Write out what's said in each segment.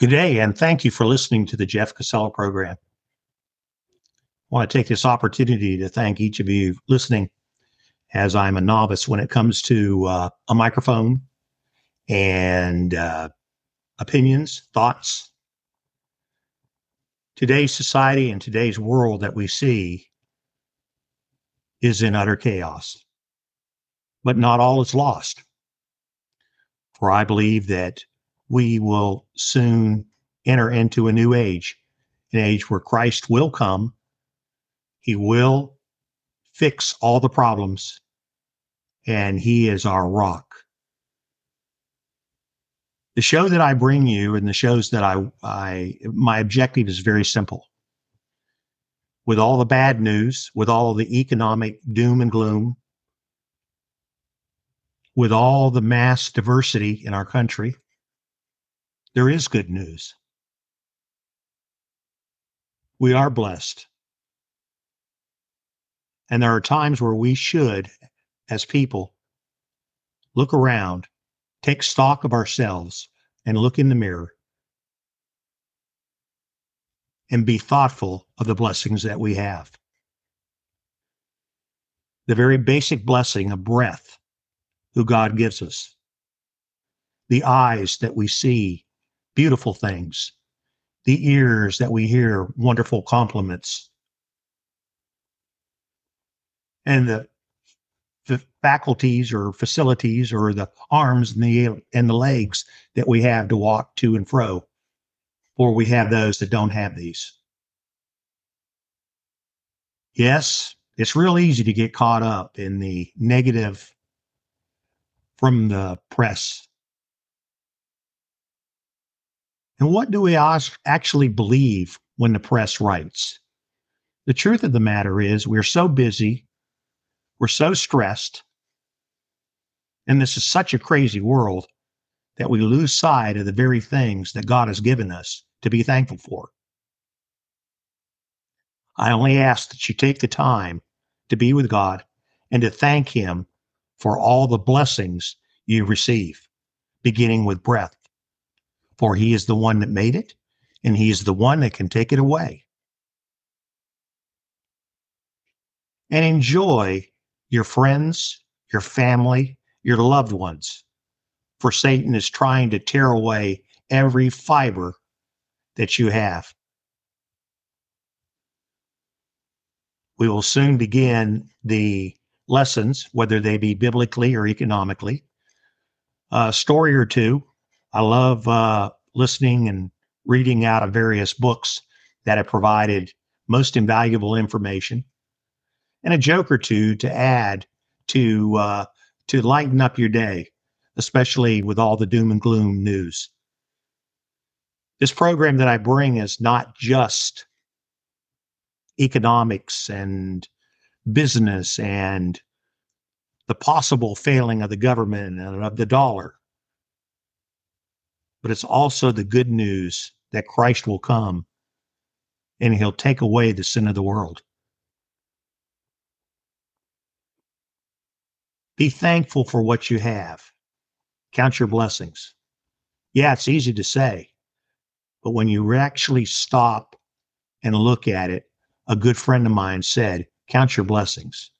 Good day, and thank you for listening to the Jeff Casella program. I want to take this opportunity to thank each of you listening, as I'm a novice when it comes to uh, a microphone and uh, opinions, thoughts. Today's society and today's world that we see is in utter chaos, but not all is lost. For I believe that we will soon enter into a new age, an age where Christ will come. He will fix all the problems, and He is our rock. The show that I bring you and the shows that I, I my objective is very simple. With all the bad news, with all the economic doom and gloom, with all the mass diversity in our country, there is good news. We are blessed. And there are times where we should, as people, look around, take stock of ourselves, and look in the mirror and be thoughtful of the blessings that we have. The very basic blessing of breath, who God gives us, the eyes that we see beautiful things, the ears that we hear wonderful compliments, and the, the faculties or facilities or the arms and the and the legs that we have to walk to and fro, or we have those that don't have these. Yes, it's real easy to get caught up in the negative from the press And what do we actually believe when the press writes? The truth of the matter is, we're so busy, we're so stressed, and this is such a crazy world that we lose sight of the very things that God has given us to be thankful for. I only ask that you take the time to be with God and to thank Him for all the blessings you receive, beginning with breath for he is the one that made it, and he is the one that can take it away. And enjoy your friends, your family, your loved ones, for Satan is trying to tear away every fiber that you have. We will soon begin the lessons, whether they be biblically or economically. Uh, a story or two I love uh, listening and reading out of various books that have provided most invaluable information, and a joke or two to add to uh, to lighten up your day, especially with all the doom and gloom news. This program that I bring is not just economics and business and the possible failing of the government and of the dollar but it's also the good news that Christ will come and he'll take away the sin of the world. Be thankful for what you have. Count your blessings. Yeah, it's easy to say, but when you actually stop and look at it, a good friend of mine said, Count your blessings,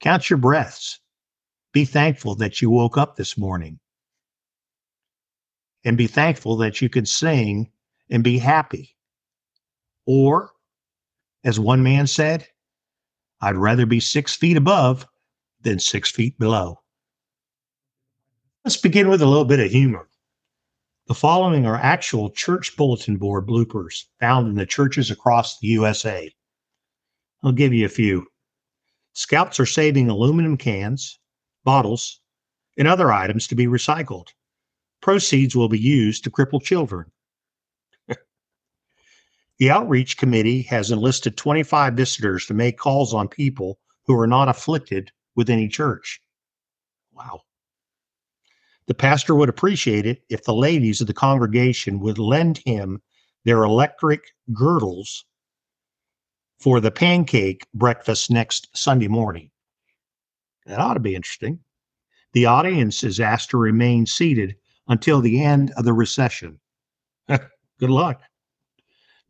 count your breaths. Be thankful that you woke up this morning and be thankful that you can sing and be happy. Or, as one man said, I'd rather be six feet above than six feet below. Let's begin with a little bit of humor. The following are actual church bulletin board bloopers found in the churches across the USA. I'll give you a few. Scouts are saving aluminum cans, bottles, and other items to be recycled. Proceeds will be used to cripple children. the outreach committee has enlisted 25 visitors to make calls on people who are not afflicted with any church. Wow. The pastor would appreciate it if the ladies of the congregation would lend him their electric girdles for the pancake breakfast next Sunday morning. That ought to be interesting. The audience is asked to remain seated until the end of the recession. Good luck.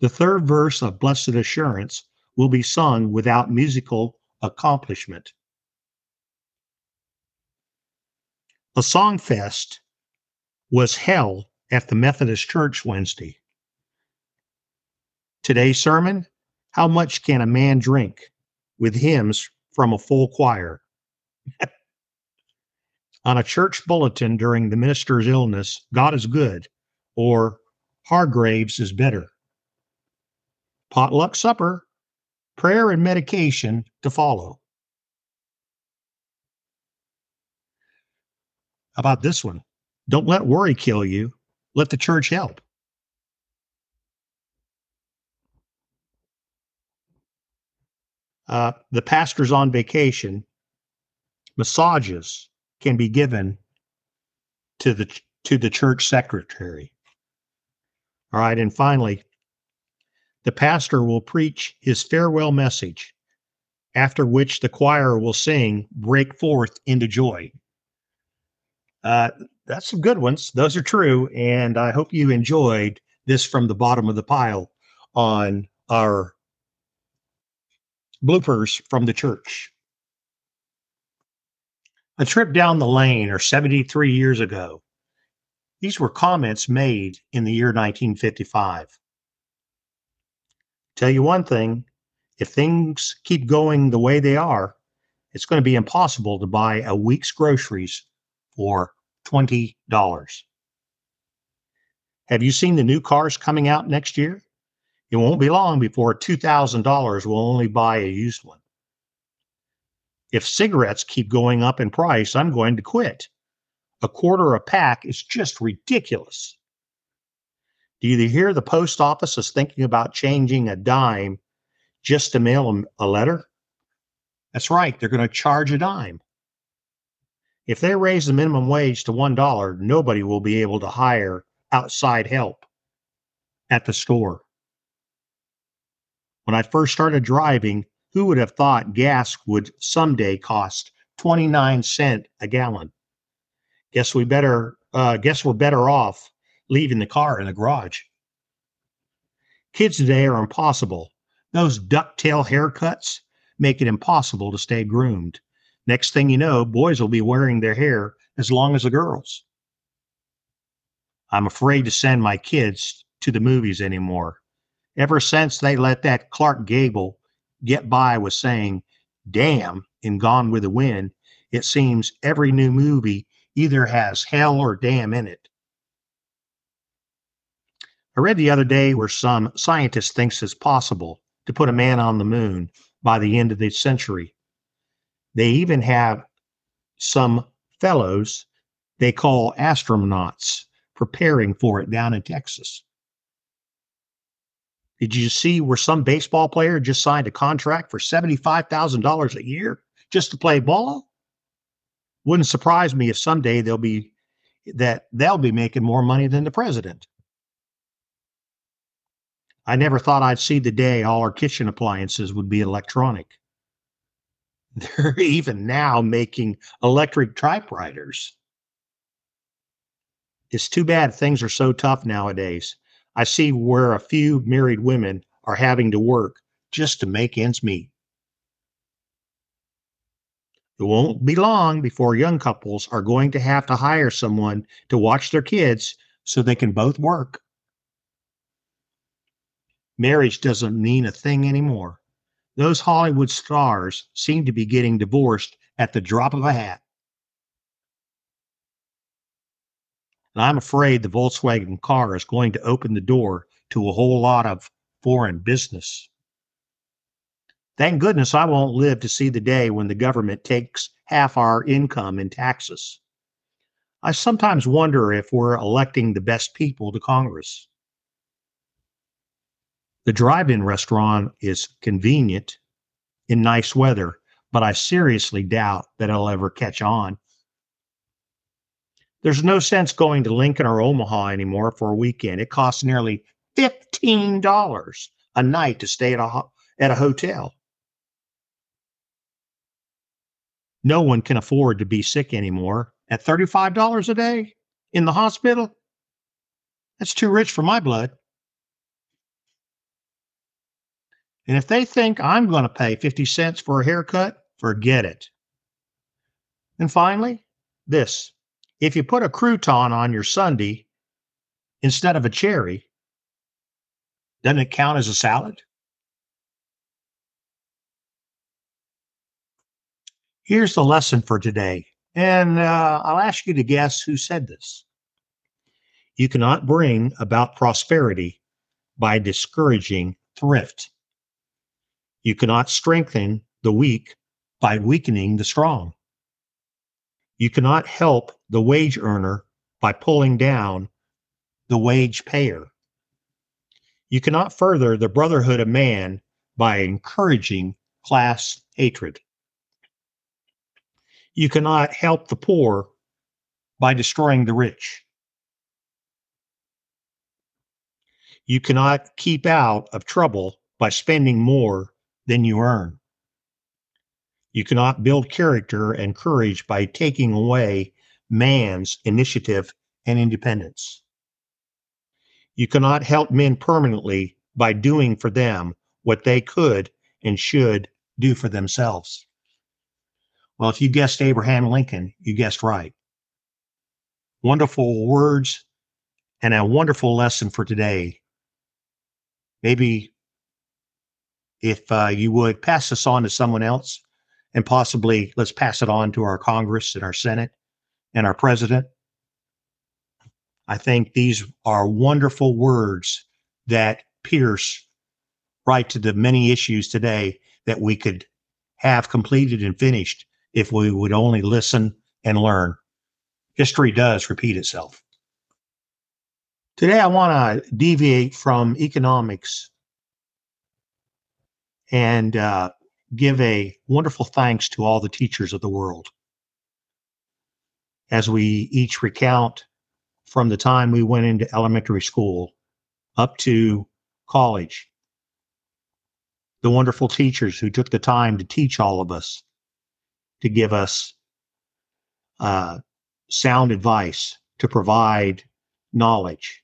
The third verse of Blessed Assurance will be sung without musical accomplishment. A song fest was held at the Methodist Church Wednesday. Today's sermon How much can a man drink? with hymns from a full choir. On a church bulletin during the minister's illness, God is good, or Hargraves is better. Potluck supper, prayer and medication to follow. About this one? Don't let worry kill you. Let the church help. Uh, the pastor's on vacation. Massages can be given to the to the church secretary. All right, and finally, the pastor will preach his farewell message, after which the choir will sing "Break Forth into Joy." Uh, that's some good ones. Those are true, and I hope you enjoyed this from the bottom of the pile on our bloopers from the church. A trip down the lane, or 73 years ago. These were comments made in the year 1955. Tell you one thing if things keep going the way they are, it's going to be impossible to buy a week's groceries for $20. Have you seen the new cars coming out next year? It won't be long before $2,000 will only buy a used one. If cigarettes keep going up in price, I'm going to quit. A quarter a pack is just ridiculous. Do you hear the post office is thinking about changing a dime just to mail a letter? That's right, they're going to charge a dime. If they raise the minimum wage to $1, nobody will be able to hire outside help at the store. When I first started driving, who would have thought gas would someday cost 29 cent a gallon? Guess we better uh, guess we're better off leaving the car in the garage. Kids today are impossible. Those ducktail haircuts make it impossible to stay groomed. Next thing you know, boys will be wearing their hair as long as the girls. I'm afraid to send my kids to the movies anymore. Ever since they let that Clark Gable get by with saying, damn, in Gone with the Wind, it seems every new movie either has hell or damn in it. I read the other day where some scientist thinks it's possible to put a man on the moon by the end of the century. They even have some fellows they call astronauts preparing for it down in Texas. Did you see where some baseball player just signed a contract for $75,000 a year just to play ball? Wouldn't surprise me if someday they'll be that they'll be making more money than the president. I never thought I'd see the day all our kitchen appliances would be electronic. They're even now making electric typewriters. It's too bad things are so tough nowadays. I see where a few married women are having to work just to make ends meet. It won't be long before young couples are going to have to hire someone to watch their kids so they can both work. Marriage doesn't mean a thing anymore. Those Hollywood stars seem to be getting divorced at the drop of a hat. And I'm afraid the Volkswagen car is going to open the door to a whole lot of foreign business. Thank goodness I won't live to see the day when the government takes half our income in taxes. I sometimes wonder if we're electing the best people to Congress. The drive in restaurant is convenient in nice weather, but I seriously doubt that it'll ever catch on. There's no sense going to Lincoln or Omaha anymore for a weekend. It costs nearly $15 a night to stay at a, at a hotel. No one can afford to be sick anymore. At $35 a day in the hospital, that's too rich for my blood. And if they think I'm going to pay 50 cents for a haircut, forget it. And finally, this if you put a crouton on your Sunday instead of a cherry, doesn't it count as a salad? Here's the lesson for today. And uh, I'll ask you to guess who said this. You cannot bring about prosperity by discouraging thrift. You cannot strengthen the weak by weakening the strong. You cannot help the wage earner by pulling down the wage payer. You cannot further the brotherhood of man by encouraging class hatred. You cannot help the poor by destroying the rich. You cannot keep out of trouble by spending more than you earn. You cannot build character and courage by taking away man's initiative and independence. You cannot help men permanently by doing for them what they could and should do for themselves. Well, if you guessed Abraham Lincoln, you guessed right. Wonderful words and a wonderful lesson for today. Maybe if uh, you would pass this on to someone else and possibly let's pass it on to our Congress and our Senate and our president. I think these are wonderful words that pierce right to the many issues today that we could have completed and finished if we would only listen and learn. History does repeat itself. Today, I want to deviate from economics and uh, give a wonderful thanks to all the teachers of the world. As we each recount from the time we went into elementary school up to college, the wonderful teachers who took the time to teach all of us, to give us uh, sound advice, to provide knowledge,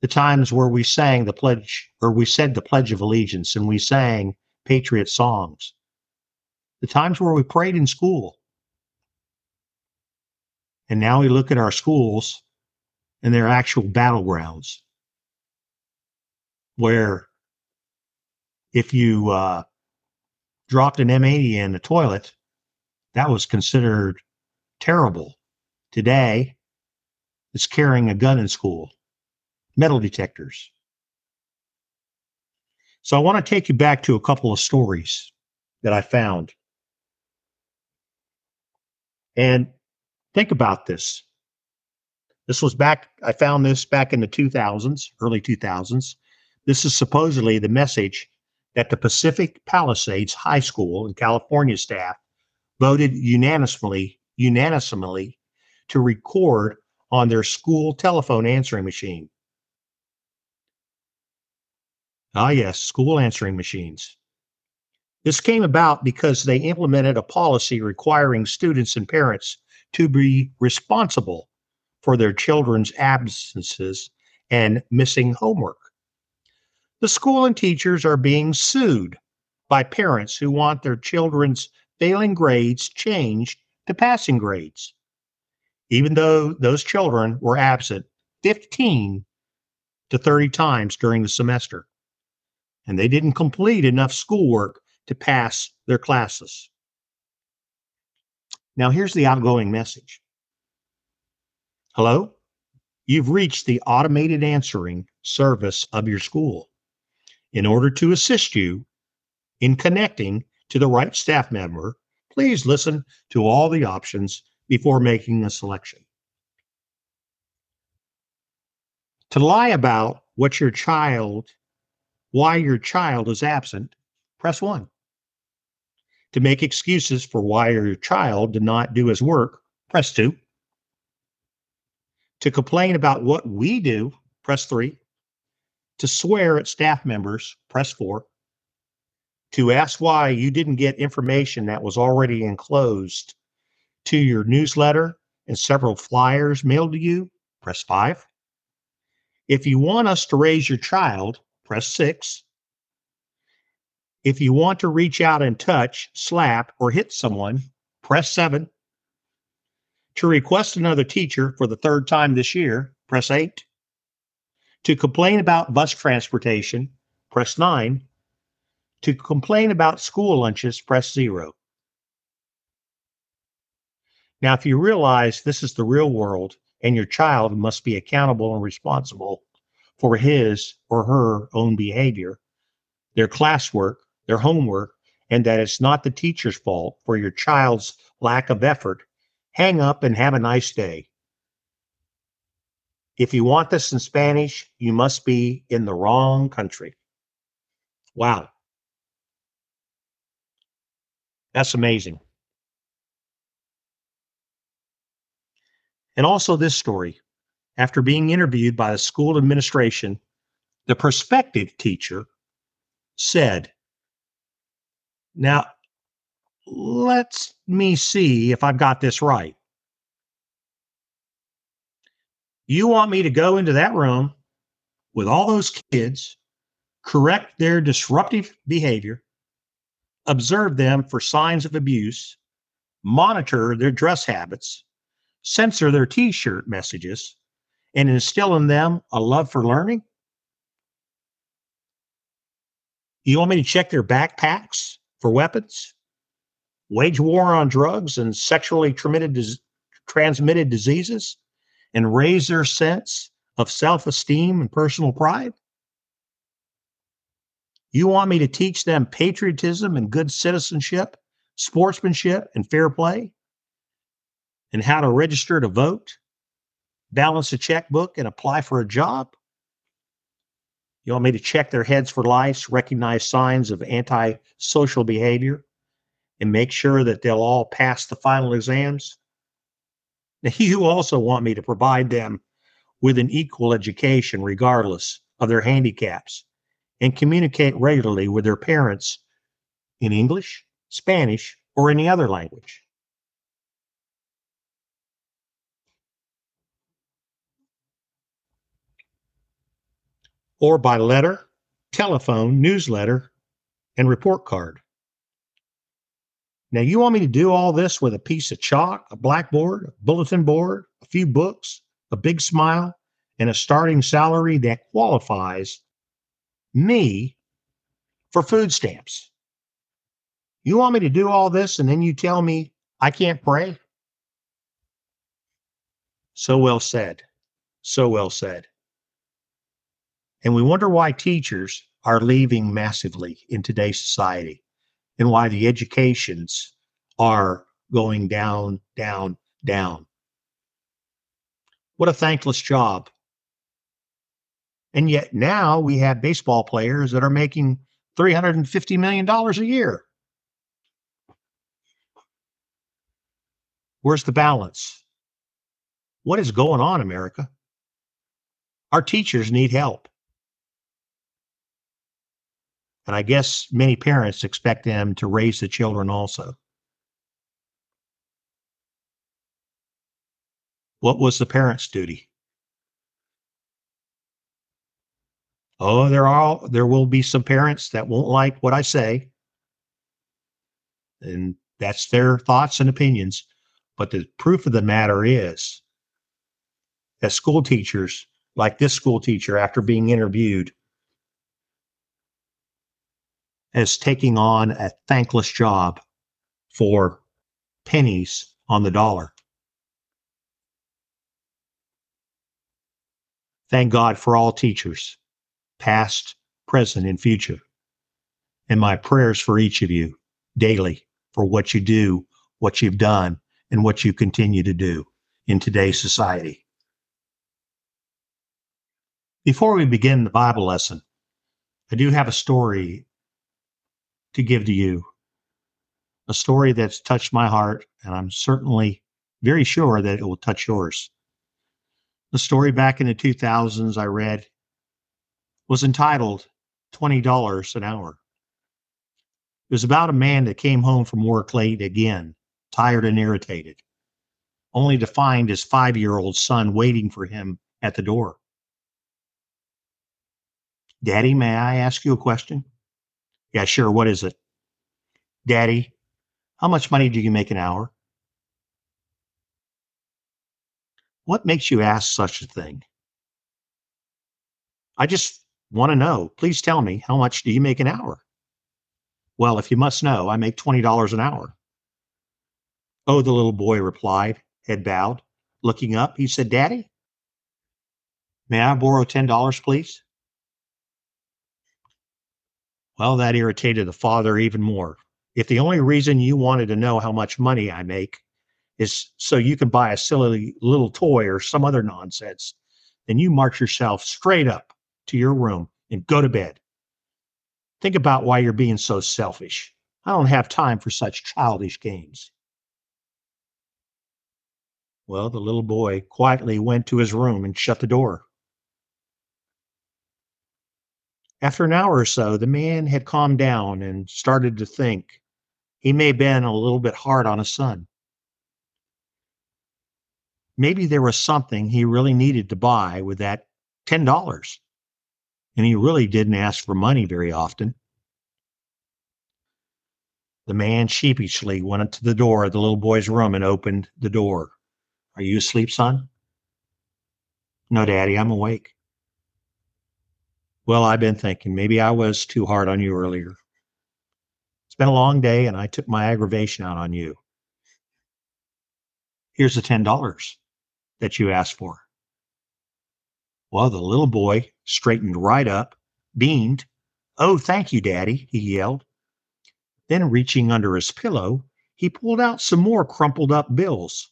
the times where we sang the pledge or we said the pledge of allegiance and we sang patriot songs. The times where we prayed in school and now we look at our schools and they're actual battlegrounds where if you uh, dropped an m80 in the toilet that was considered terrible today it's carrying a gun in school metal detectors. So I want to take you back to a couple of stories that I found. And think about this. This was back, I found this back in the 2000s, early 2000s. This is supposedly the message that the Pacific Palisades High School in California staff voted unanimously, unanimously to record on their school telephone answering machine. Ah, yes, school answering machines. This came about because they implemented a policy requiring students and parents to be responsible for their children's absences and missing homework. The school and teachers are being sued by parents who want their children's failing grades changed to passing grades, even though those children were absent 15 to 30 times during the semester and they didn't complete enough schoolwork to pass their classes. Now, here's the outgoing message Hello? You've reached the automated answering service of your school. In order to assist you in connecting to the right staff member, please listen to all the options before making a selection. To lie about what your child why your child is absent, press 1. To make excuses for why your child did not do his work, press 2. To complain about what we do, press 3. To swear at staff members, press 4. To ask why you didn't get information that was already enclosed to your newsletter and several flyers mailed to you, press 5. If you want us to raise your child, press six. If you want to reach out and touch, slap, or hit someone, press seven. To request another teacher for the third time this year, press eight. To complain about bus transportation, press nine. To complain about school lunches, press zero. Now, if you realize this is the real world and your child must be accountable and responsible for his or her own behavior, their classwork, their homework, and that it's not the teacher's fault for your child's lack of effort, hang up and have a nice day. If you want this in Spanish, you must be in the wrong country. Wow. That's amazing. And also, this story after being interviewed by the school administration, the prospective teacher said, Now, let us me see if I've got this right. You want me to go into that room with all those kids, correct their disruptive behavior, observe them for signs of abuse, monitor their dress habits, censor their t shirt messages, and instill in them a love for learning? You want me to check their backpacks for weapons, wage war on drugs and sexually transmitted diseases, and raise their sense of self esteem and personal pride? You want me to teach them patriotism and good citizenship, sportsmanship and fair play? and how to register to vote, balance a checkbook, and apply for a job? You want me to check their heads for lice, recognize signs of antisocial behavior, and make sure that they'll all pass the final exams? Now, you also want me to provide them with an equal education regardless of their handicaps and communicate regularly with their parents in English, Spanish, or any other language. Or by letter, telephone, newsletter, and report card. Now, you want me to do all this with a piece of chalk, a blackboard, a bulletin board, a few books, a big smile, and a starting salary that qualifies me for food stamps. You want me to do all this and then you tell me I can't pray? So well said. So well said. And we wonder why teachers are leaving massively in today's society and why the educations are going down, down, down. What a thankless job. And yet now we have baseball players that are making $350 million a year. Where's the balance? What is going on, America? Our teachers need help. And I guess many parents expect them to raise the children also. What was the parent's duty? Oh, there are there will be some parents that won't like what I say. And that's their thoughts and opinions. But the proof of the matter is that school teachers, like this school teacher, after being interviewed, as taking on a thankless job for pennies on the dollar. Thank God for all teachers, past, present, and future. And my prayers for each of you daily for what you do, what you've done, and what you continue to do in today's society. Before we begin the Bible lesson, I do have a story to give to you. A story that's touched my heart, and I'm certainly very sure that it will touch yours. The story back in the 2000s I read was entitled $20 an hour. It was about a man that came home from work late again, tired and irritated, only to find his five year old son waiting for him at the door. Daddy, may I ask you a question? Yeah, sure. What is it? Daddy, how much money do you make an hour? What makes you ask such a thing? I just want to know. Please tell me, how much do you make an hour? Well, if you must know, I make $20 an hour. Oh, the little boy replied, head bowed. Looking up, he said, Daddy, may I borrow $10, please? Well, that irritated the father even more. If the only reason you wanted to know how much money I make is so you can buy a silly little toy or some other nonsense, then you march yourself straight up to your room and go to bed. Think about why you're being so selfish. I don't have time for such childish games. Well, the little boy quietly went to his room and shut the door. After an hour or so, the man had calmed down and started to think he may have been a little bit hard on his son. Maybe there was something he really needed to buy with that $10 and he really didn't ask for money very often. The man sheepishly went up to the door of the little boy's room and opened the door. Are you asleep, son? No, Daddy, I'm awake. Well, I've been thinking maybe I was too hard on you earlier. It's been a long day and I took my aggravation out on you. Here's the $10 that you asked for. Well, the little boy straightened right up, beamed. Oh, thank you, Daddy, he yelled. Then, reaching under his pillow, he pulled out some more crumpled up bills.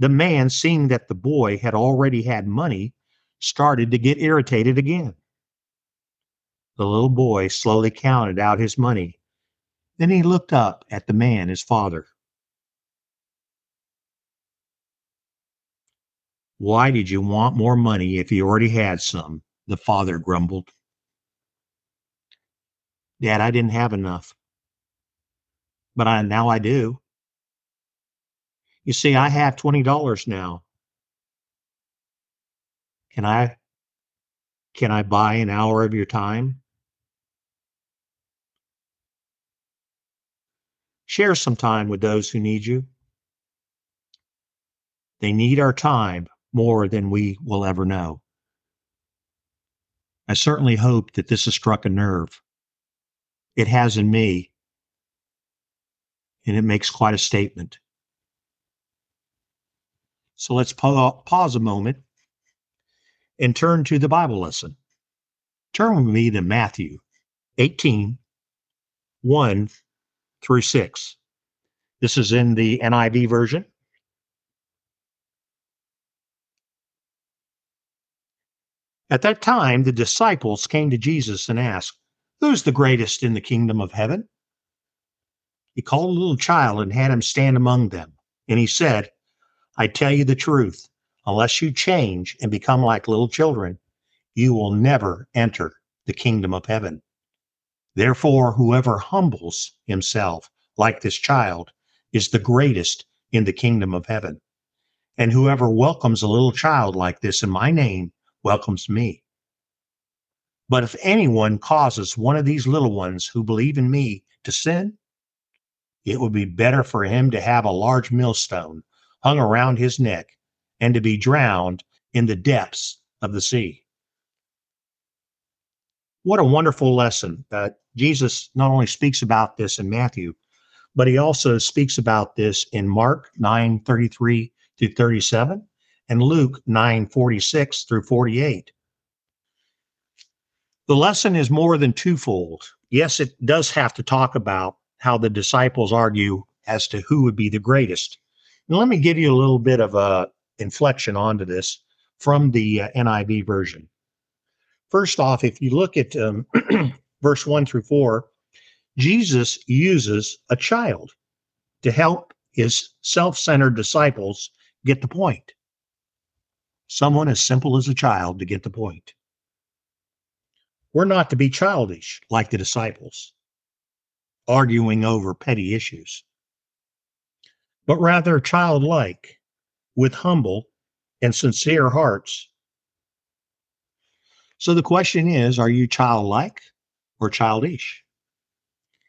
The man, seeing that the boy had already had money, started to get irritated again. The little boy slowly counted out his money. Then he looked up at the man, his father. Why did you want more money if you already had some? The father grumbled. Dad, I didn't have enough. But I now I do. You see, I have $20 now. Can I can I buy an hour of your time? Share some time with those who need you. They need our time more than we will ever know. I certainly hope that this has struck a nerve. It has in me, and it makes quite a statement. So let's pause a moment and turn to the Bible lesson. Turn with me to Matthew 18 1 through 6. This is in the NIV version. At that time, the disciples came to Jesus and asked, Who's the greatest in the kingdom of heaven? He called a little child and had him stand among them. And he said, I tell you the truth, unless you change and become like little children, you will never enter the kingdom of heaven. Therefore, whoever humbles himself like this child is the greatest in the kingdom of heaven. And whoever welcomes a little child like this in my name welcomes me. But if anyone causes one of these little ones who believe in me to sin, it would be better for him to have a large millstone hung around his neck and to be drowned in the depths of the sea. What a wonderful lesson. Uh, Jesus not only speaks about this in Matthew, but he also speaks about this in Mark 9 33 to 37 and Luke 9 46 through 48. The lesson is more than twofold. Yes, it does have to talk about how the disciples argue as to who would be the greatest. And let me give you a little bit of a inflection onto this from the uh, NIV version. First off, if you look at um, verse 1 through 4, Jesus uses a child to help his self centered disciples get the point someone as simple as a child to get the point. We're not to be childish like the disciples, arguing over petty issues, but rather childlike with humble and sincere hearts. So the question is are you childlike or childish?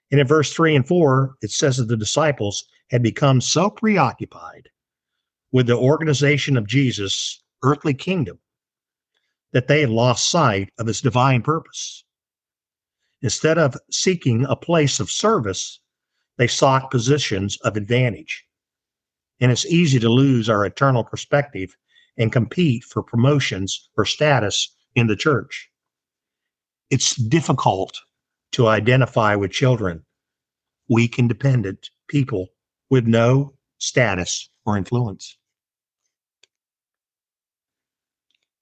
And in verse 3 and 4, it says that the disciples had become so preoccupied with the organization of Jesus' earthly kingdom that they had lost sight of its divine purpose. Instead of seeking a place of service, they sought positions of advantage. And it's easy to lose our eternal perspective and compete for promotions or status in the church. It's difficult to identify with children, weak, independent people with no status or influence.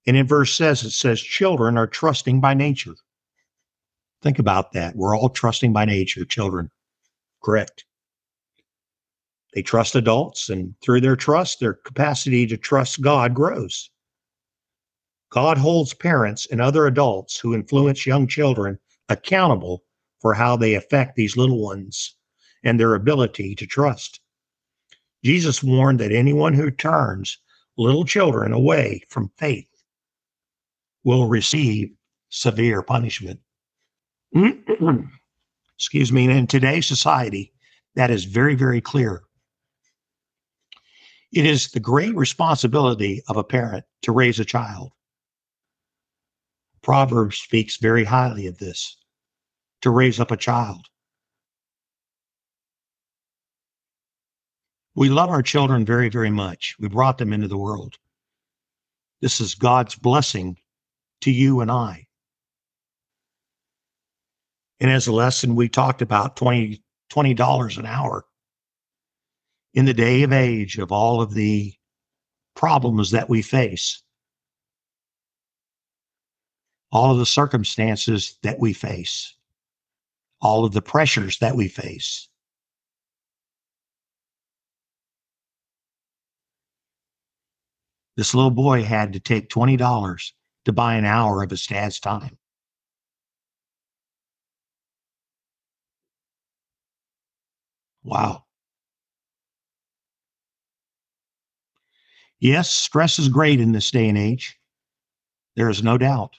And in verse says it says children are trusting by nature. Think about that. We're all trusting by nature, children. Correct. They trust adults, and through their trust, their capacity to trust God grows. God holds parents and other adults who influence young children accountable for how they affect these little ones and their ability to trust. Jesus warned that anyone who turns little children away from faith will receive severe punishment. Excuse me. In today's society, that is very, very clear. It is the great responsibility of a parent to raise a child. Proverbs speaks very highly of this to raise up a child. We love our children very, very much. We brought them into the world. This is God's blessing to you and I. And as a lesson, we talked about 20, $20 an hour in the day of age of all of the problems that we face, all of the circumstances that we face, all of the pressures that we face. This little boy had to take $20 to buy an hour of his dad's time. Wow. Yes, stress is great in this day and age. There is no doubt.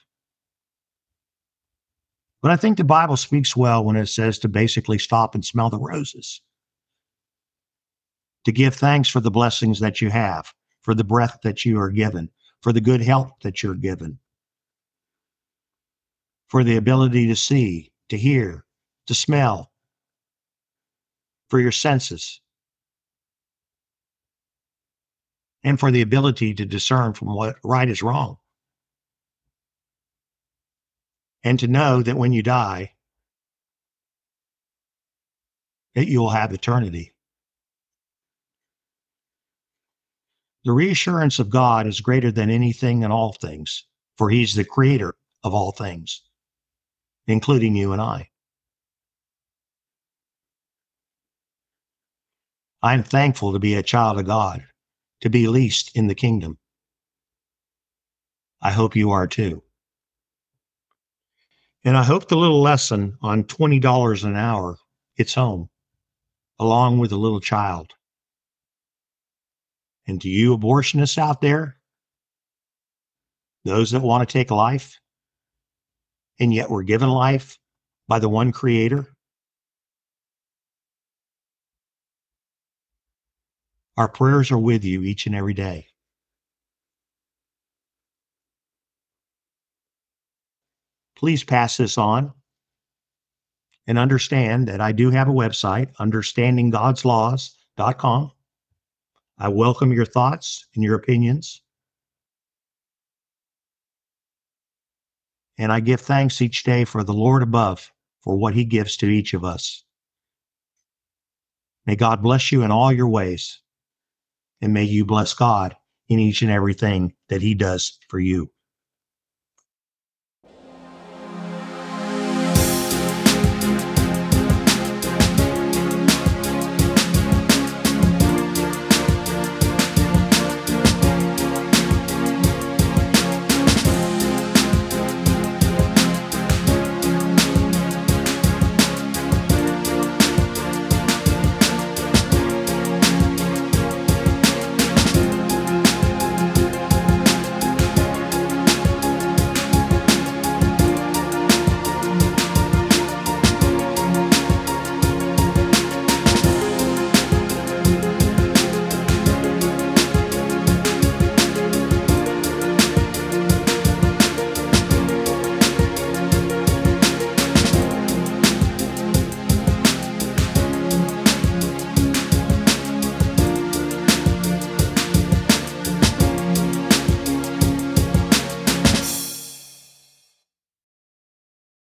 But I think the Bible speaks well when it says to basically stop and smell the roses, to give thanks for the blessings that you have, for the breath that you are given, for the good health that you're given, for the ability to see, to hear, to smell, for your senses, and for the ability to discern from what right is wrong. And to know that when you die, that you will have eternity. The reassurance of God is greater than anything and all things, for he's the creator of all things, including you and I. I'm thankful to be a child of God to be least in the kingdom. I hope you are too. And I hope the little lesson on $20 an hour hits home, along with a little child. And to you abortionists out there, those that want to take life, and yet were given life by the one creator, Our prayers are with you each and every day. Please pass this on and understand that I do have a website, understandinggodslaws.com. I welcome your thoughts and your opinions. And I give thanks each day for the Lord above for what he gives to each of us. May God bless you in all your ways and may you bless God in each and everything that He does for you.